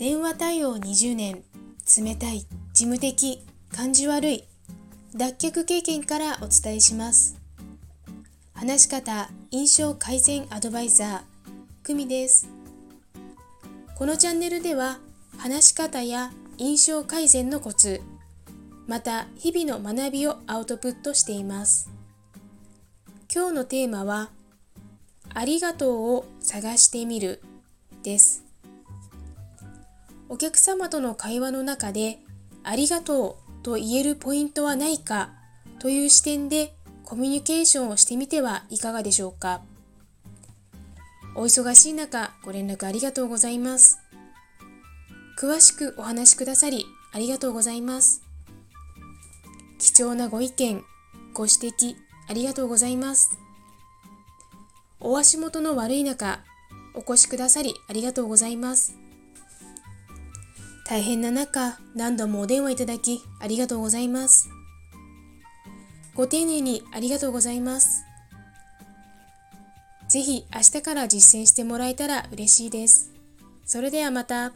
電話対応20年冷たい事務的感じ悪い脱却経験からお伝えします。話し方印象改善アドバイザー久美です。このチャンネルでは話し方や印象改善のコツまた日々の学びをアウトプットしています。今日のテーマはありがとうを探してみるです。お客様との会話の中でありがとうと言えるポイントはないかという視点でコミュニケーションをしてみてはいかがでしょうか。お忙しい中ご連絡ありがとうございます。詳しくお話しくださりありがとうございます。貴重なご意見ご指摘ありがとうございます。お足元の悪い中お越しくださりありがとうございます。大変な中、何度もお電話いただき、ありがとうございます。ご丁寧にありがとうございます。ぜひ明日から実践してもらえたら嬉しいです。それではまた。